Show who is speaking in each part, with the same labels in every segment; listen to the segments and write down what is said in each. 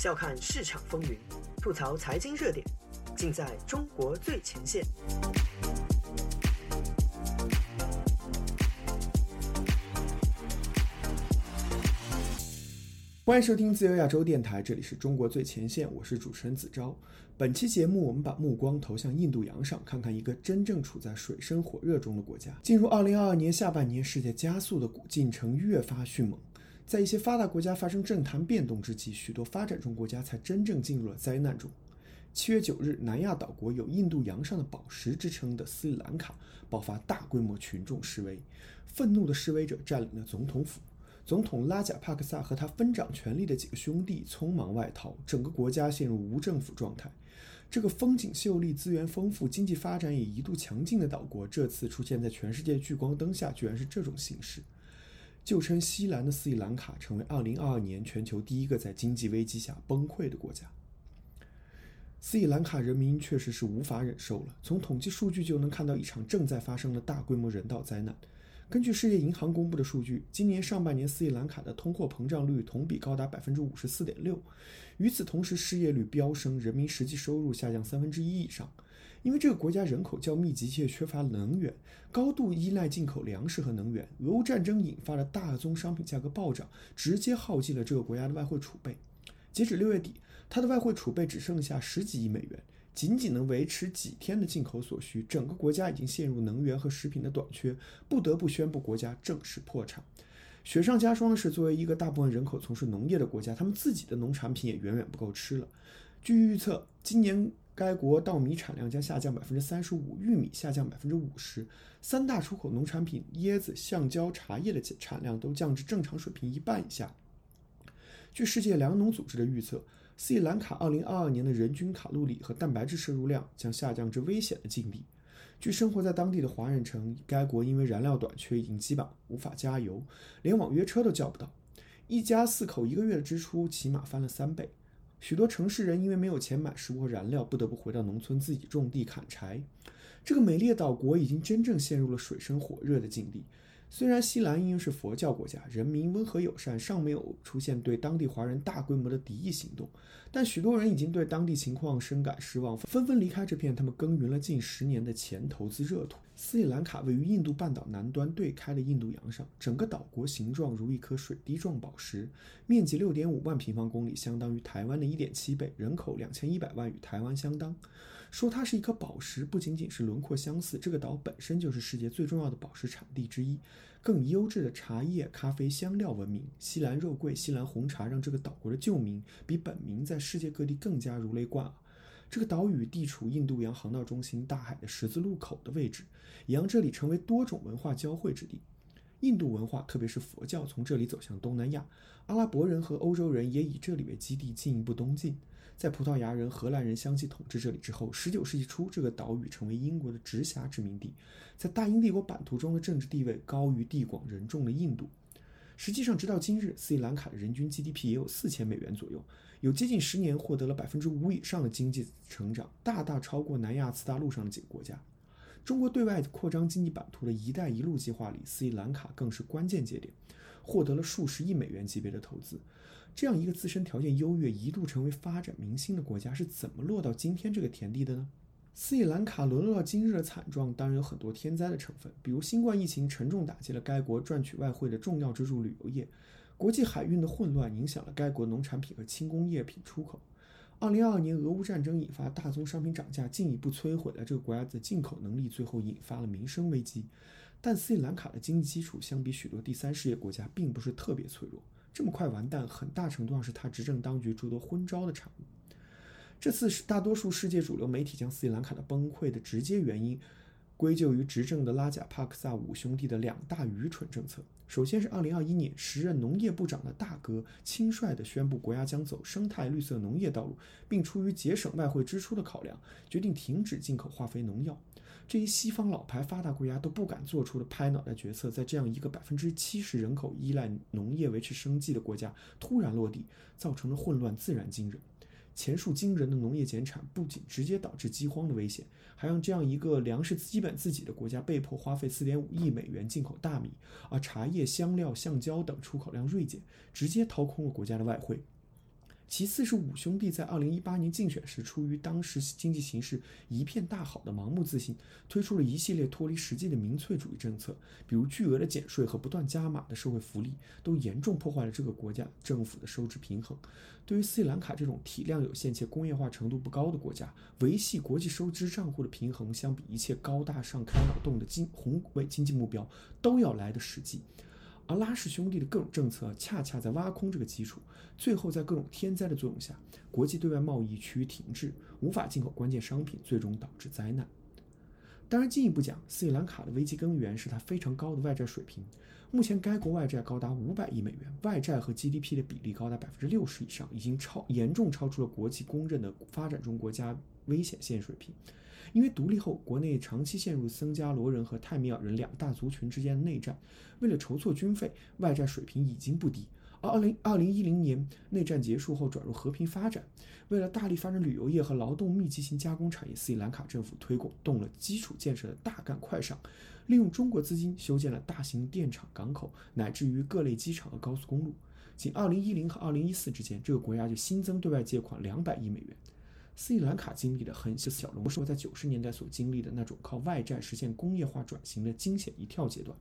Speaker 1: 笑看市场风云，吐槽财经热点，尽在中国最前线。
Speaker 2: 欢迎收听自由亚洲电台，这里是中国最前线，我是主持人子昭。本期节目，我们把目光投向印度洋上，看看一个真正处在水深火热中的国家。进入二零二二年下半年，世界加速的进程越发迅猛。在一些发达国家发生政坛变动之际，许多发展中国家才真正进入了灾难中。七月九日，南亚岛国有“印度洋上的宝石”之称的斯里兰卡爆发大规模群众示威，愤怒的示威者占领了总统府。总统拉贾帕克萨和他分掌权力的几个兄弟匆忙外逃，整个国家陷入无政府状态。这个风景秀丽、资源丰富、经济发展也一度强劲的岛国，这次出现在全世界聚光灯下，居然是这种形式。就称西兰的斯里兰卡，成为2022年全球第一个在经济危机下崩溃的国家。斯里兰卡人民确实是无法忍受了，从统计数据就能看到一场正在发生的大规模人道灾难。根据世界银行公布的数据，今年上半年斯里兰卡的通货膨胀率同比高达百分之五十四点六。与此同时，失业率飙升，人民实际收入下降三分之一以上。因为这个国家人口较密集，且缺乏能源，高度依赖进口粮食和能源。俄乌战争引发的大宗商品价格暴涨，直接耗尽了这个国家的外汇储备。截止六月底，它的外汇储备只剩下十几亿美元。仅仅能维持几天的进口所需，整个国家已经陷入能源和食品的短缺，不得不宣布国家正式破产。雪上加霜的是，作为一个大部分人口从事农业的国家，他们自己的农产品也远远不够吃了。据预测，今年该国稻米产量将下降百分之三十五，玉米下降百分之五十，三大出口农产品椰子、橡胶、茶叶的产量都降至正常水平一半以下。据世界粮农组织的预测。斯里兰卡2022年的人均卡路里和蛋白质摄入量将下降至危险的境地。据生活在当地的华人称，该国因为燃料短缺已经基本无法加油，连网约车都叫不到。一家四口一个月的支出起码翻了三倍。许多城市人因为没有钱买食物和燃料，不得不回到农村自己种地砍柴。这个美丽的岛国已经真正陷入了水深火热的境地。虽然西兰因为是佛教国家，人民温和友善，尚没有出现对当地华人大规模的敌意行动，但许多人已经对当地情况深感失望，纷纷离开这片他们耕耘了近十年的钱投资热土。斯里兰卡位于印度半岛南端对开的印度洋上，整个岛国形状如一颗水滴状宝石，面积六点五万平方公里，相当于台湾的一点七倍，人口两千一百万，与台湾相当。说它是一颗宝石，不仅仅是轮廓相似，这个岛本身就是世界最重要的宝石产地之一，更优质的茶叶、咖啡、香料闻名。西兰肉桂、西兰红茶让这个岛国的旧名比本名在世界各地更加如雷贯耳。这个岛屿地处印度洋航道中心、大海的十字路口的位置，也让这里成为多种文化交汇之地。印度文化，特别是佛教，从这里走向东南亚，阿拉伯人和欧洲人也以这里为基地进一步东进。在葡萄牙人、荷兰人相继统治这里之后，19世纪初，这个岛屿成为英国的直辖殖民地，在大英帝国版图中的政治地位高于地广人众的印度。实际上，直到今日，斯里兰卡的人均 GDP 也有四千美元左右，有接近十年获得了百分之五以上的经济成长，大大超过南亚次大陆上的几个国家。中国对外扩张经济版图的一带一路计划里，斯里兰卡更是关键节点，获得了数十亿美元级别的投资。这样一个自身条件优越、一度成为发展明星的国家，是怎么落到今天这个田地的呢？斯里兰卡沦落到今日的惨状，当然有很多天灾的成分，比如新冠疫情沉重打击了该国赚取外汇的重要支柱旅游业，国际海运的混乱影响了该国农产品和轻工业品出口。二零二二年俄乌战争引发大宗商品涨价，进一步摧毁了这个国家的进口能力，最后引发了民生危机。但斯里兰卡的经济基础相比许多第三世界国家，并不是特别脆弱。这么快完蛋，很大程度上是他执政当局诸多昏招的产物。这次是大多数世界主流媒体将斯里兰卡的崩溃的直接原因归咎于执政的拉贾帕克萨五兄弟的两大愚蠢政策。首先是2021年，时任农业部长的大哥轻率地宣布国家将走生态绿色农业道路，并出于节省外汇支出的考量，决定停止进口化肥农药。这一西方老牌发达国家都不敢做出的拍脑袋决策，在这样一个百分之七十人口依赖农业维持生计的国家突然落地，造成的混乱自然惊人。前述惊人的农业减产，不仅直接导致饥荒的危险，还让这样一个粮食基本自给的国家被迫花费4.5亿美元进口大米，而茶叶、香料、橡胶等出口量锐减，直接掏空了国家的外汇。其次是五兄弟在二零一八年竞选时，出于当时经济形势一片大好的盲目自信，推出了一系列脱离实际的民粹主义政策，比如巨额的减税和不断加码的社会福利，都严重破坏了这个国家政府的收支平衡。对于斯里兰卡这种体量有限且工业化程度不高的国家，维系国际收支账户的平衡，相比一切高大上、开脑洞的经宏伟经济目标，都要来得实际。而拉氏兄弟的各种政策恰恰在挖空这个基础，最后在各种天灾的作用下，国际对外贸易趋于停滞，无法进口关键商品，最终导致灾难。当然，进一步讲，斯里兰卡的危机根源是它非常高的外债水平。目前，该国外债高达五百亿美元，外债和 GDP 的比例高达百分之六十以上，已经超严重超出了国际公认的发展中国家危险线水平。因为独立后，国内长期陷入僧伽罗人和泰米尔人两大族群之间的内战，为了筹措军费，外债水平已经不低。而二零二零一零年内战结束后转入和平发展，为了大力发展旅游业和劳动密集型加工产业，斯里兰卡政府推广动了基础建设的大干快上，利用中国资金修建了大型电厂、港口，乃至于各类机场和高速公路。仅二零一零和二零一四之间，这个国家就新增对外借款两百亿美元。斯里兰卡经历的很像小龙说在九十年代所经历的那种靠外债实现工业化转型的惊险一跳阶段。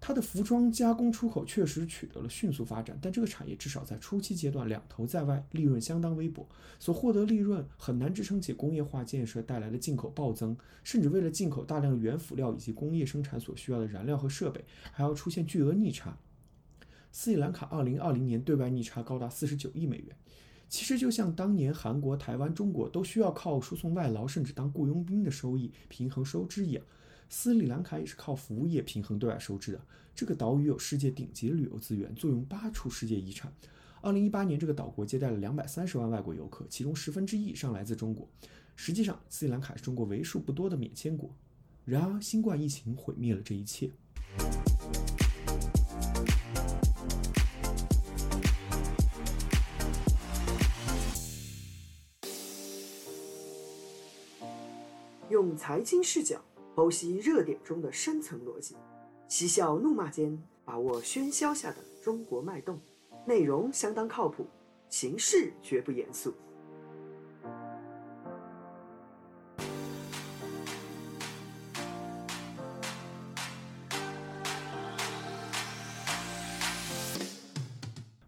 Speaker 2: 它的服装加工出口确实取得了迅速发展，但这个产业至少在初期阶段两头在外，利润相当微薄，所获得利润很难支撑起工业化建设带来的进口暴增，甚至为了进口大量原辅料以及工业生产所需要的燃料和设备，还要出现巨额逆差。斯里兰卡二零二零年对外逆差高达四十九亿美元。其实就像当年韩国、台湾、中国都需要靠输送外劳甚至当雇佣兵的收益平衡收支一样，斯里兰卡也是靠服务业平衡对外收支的。这个岛屿有世界顶级的旅游资源，坐拥八处世界遗产。二零一八年，这个岛国接待了两百三十万外国游客，其中十分之一以上来自中国。实际上，斯里兰卡是中国为数不多的免签国。然而，新冠疫情毁灭了这一切。
Speaker 1: 用财经视角剖析热点中的深层逻辑，嬉笑怒骂间把握喧嚣下的中国脉动。内容相当靠谱，形式绝不严肃。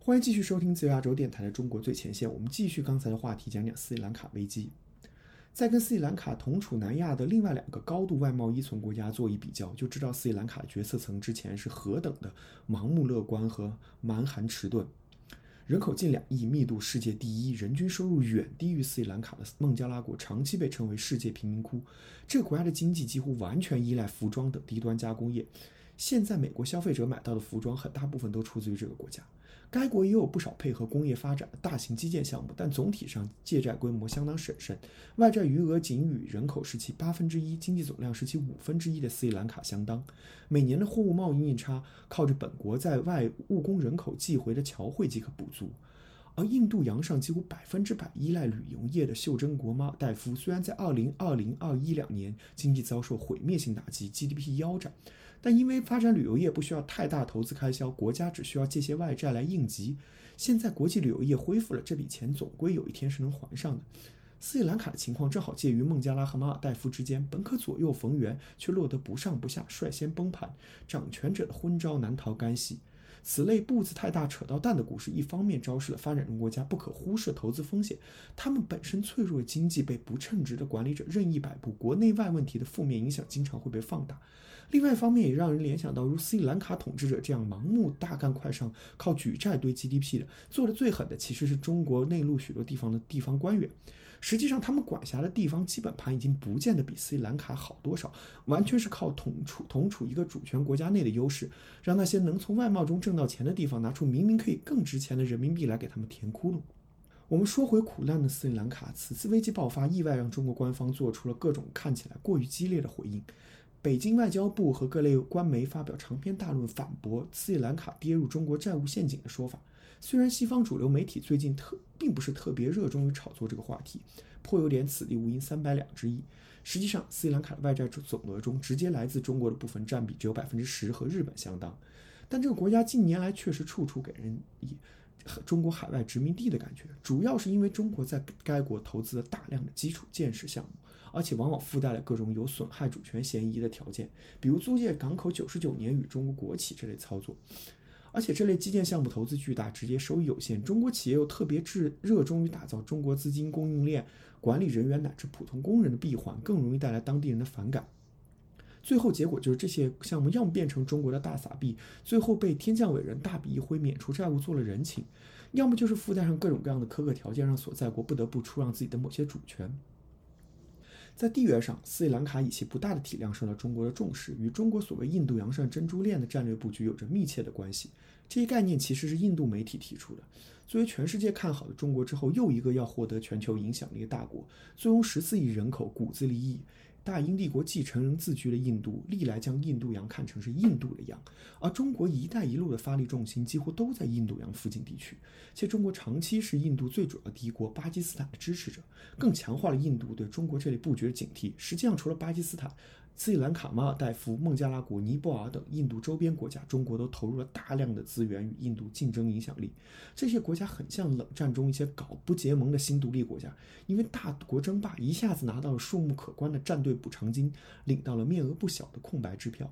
Speaker 2: 欢迎继续收听自由亚洲电台的《中国最前线》，我们继续刚才的话题，讲讲斯里兰卡危机。再跟斯里兰卡同处南亚的另外两个高度外贸依存国家做一比较，就知道斯里兰卡决策层之前是何等的盲目乐观和蛮横迟钝。人口近两亿，密度世界第一，人均收入远低于斯里兰卡的孟加拉国，长期被称为世界贫民窟。这个国家的经济几乎完全依赖服装等低端加工业。现在美国消费者买到的服装很大部分都出自于这个国家。该国也有不少配合工业发展的大型基建项目，但总体上借债规模相当审慎，外债余额仅与人口是其八分之一、经济总量是其五分之一的斯里兰卡相当。每年的货物贸易逆差靠着本国在外务工人口寄回的侨汇即可补足。而印度洋上几乎百分之百依赖旅游业的袖珍国马尔代夫，虽然在二零二零二一两年经济遭受毁灭性打击，GDP 腰斩。但因为发展旅游业不需要太大投资开销，国家只需要借些外债来应急。现在国际旅游业恢复了，这笔钱总归有一天是能还上的。斯里兰卡的情况正好介于孟加拉和马尔代夫之间，本可左右逢源，却落得不上不下，率先崩盘。掌权者的昏招难逃干系。此类步子太大扯到蛋的故事，一方面昭示了发展中国家不可忽视投资风险，他们本身脆弱的经济被不称职的管理者任意摆布，国内外问题的负面影响经常会被放大。另外一方面，也让人联想到如斯里兰卡统治者这样盲目大干快上、靠举债堆 GDP 的，做的最狠的其实是中国内陆许多地方的地方官员。实际上，他们管辖的地方基本盘已经不见得比斯里兰卡好多少，完全是靠统处同处一个主权国家内的优势，让那些能从外贸中挣到钱的地方拿出明明可以更值钱的人民币来给他们填窟窿。我们说回苦难的斯里兰卡，此次危机爆发，意外让中国官方做出了各种看起来过于激烈的回应。北京外交部和各类官媒发表长篇大论反驳斯里兰卡跌入中国债务陷阱的说法。虽然西方主流媒体最近特并不是特别热衷于炒作这个话题，颇有点此地无银三百两之意。实际上，斯里兰卡的外债总额中，直接来自中国的部分占比只有百分之十，和日本相当。但这个国家近年来确实处处给人以中国海外殖民地的感觉，主要是因为中国在该国投资了大量的基础建设项目，而且往往附带了各种有损害主权嫌疑的条件，比如租借港口九十九年与中国国企这类操作。而且这类基建项目投资巨大，直接收益有限，中国企业又特别热热衷于打造中国资金供应链、管理人员乃至普通工人的闭环，更容易带来当地人的反感。最后结果就是这些项目要么变成中国的大撒币，最后被天降伟人大笔一挥免除债务做了人情，要么就是附带上各种各样的苛刻条件，让所在国不得不出让自己的某些主权。在地缘上，斯里兰卡以其不大的体量受到中国的重视，与中国所谓印度洋上珍珠链的战略布局有着密切的关系。这一概念其实是印度媒体提出的。作为全世界看好的中国之后又一个要获得全球影响力的大国，最终十四亿人口，骨子里以大英帝国继承人自居的印度，历来将印度洋看成是印度的洋，而中国“一带一路”的发力重心几乎都在印度洋附近地区，且中国长期是印度最主要敌国巴基斯坦的支持者，更强化了印度对中国这类布局的警惕。实际上，除了巴基斯坦，斯里兰卡、马尔代夫、孟加拉国、尼泊尔等印度周边国家，中国都投入了大量的资源与印度竞争影响力。这些国家很像冷战中一些搞不结盟的新独立国家，因为大国争霸一下子拿到了数目可观的战队补偿金，领到了面额不小的空白支票。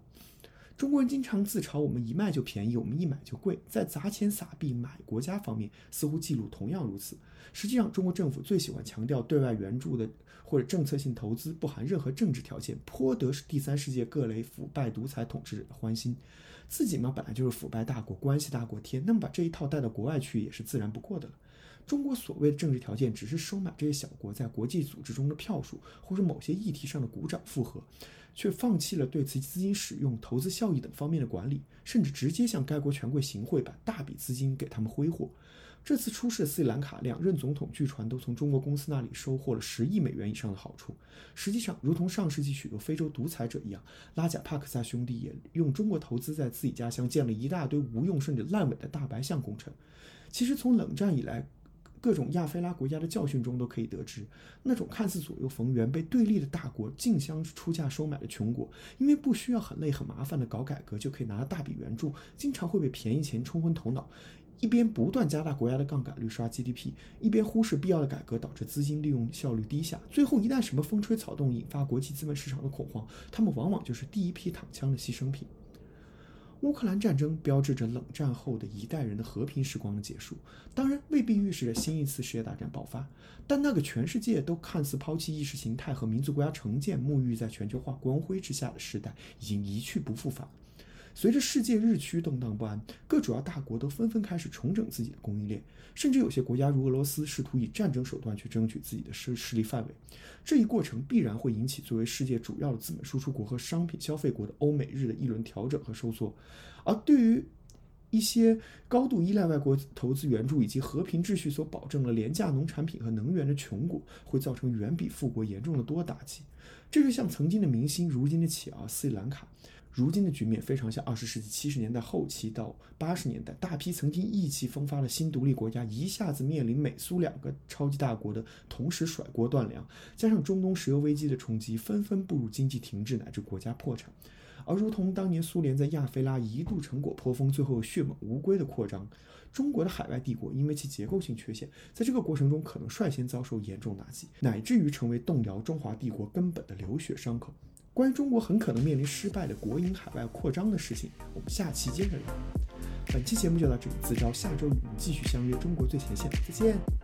Speaker 2: 中国人经常自嘲我们一卖就便宜，我们一买就贵，在砸钱撒币买国家方面，似乎记录同样如此。实际上，中国政府最喜欢强调对外援助的。或者政策性投资不含任何政治条件，颇得第三世界各类腐败独裁统治者的欢心。自己嘛本来就是腐败大国，关系大过天，那么把这一套带到国外去也是自然不过的了。中国所谓的政治条件，只是收买这些小国在国际组织中的票数，或者某些议题上的鼓掌附和，却放弃了对其资金使用、投资效益等方面的管理，甚至直接向该国权贵行贿，把大笔资金给他们挥霍。这次出事斯里兰卡，两任总统据传都从中国公司那里收获了十亿美元以上的好处。实际上，如同上世纪许多非洲独裁者一样，拉贾帕克萨兄弟也用中国投资在自己家乡建了一大堆无用甚至烂尾的大白象工程。其实，从冷战以来各种亚非拉国家的教训中都可以得知，那种看似左右逢源、被对立的大国竞相出价收买的穷国，因为不需要很累很麻烦的搞改革就可以拿到大笔援助，经常会被便宜钱冲昏头脑。一边不断加大国家的杠杆率刷 GDP，一边忽视必要的改革，导致资金利用效率低下。最后，一旦什么风吹草动引发国际资本市场的恐慌，他们往往就是第一批躺枪的牺牲品。乌克兰战争标志着冷战后的一代人的和平时光的结束，当然未必预示着新一次世界大战爆发。但那个全世界都看似抛弃意识形态和民族国家成见，沐浴在全球化光辉之下的时代，已经一去不复返。随着世界日趋动荡不安，各主要大国都纷纷开始重整自己的供应链，甚至有些国家如俄罗斯试图以战争手段去争取自己的势势力范围。这一过程必然会引起作为世界主要的资本输出国和商品消费国的欧美日的一轮调整和收缩。而对于一些高度依赖外国投资援助以及和平秩序所保证的廉价农产品和能源的穷国，会造成远比富国严重的多打击。这就像曾经的明星，如今的企鹅斯里兰卡。如今的局面非常像二十世纪七十年代后期到八十年代，大批曾经意气风发的新独立国家一下子面临美苏两个超级大国的同时甩锅断粮，加上中东石油危机的冲击，纷纷步入经济停滞乃至国家破产。而如同当年苏联在亚非拉一度成果颇丰，最后血本无归的扩张，中国的海外帝国因为其结构性缺陷，在这个过程中可能率先遭受严重打击，乃至于成为动摇中华帝国根本的流血伤口。关于中国很可能面临失败的国营海外扩张的事情，我们下期接着聊。本期节目就到这里，自招下周与您继续相约中国最前线，再见。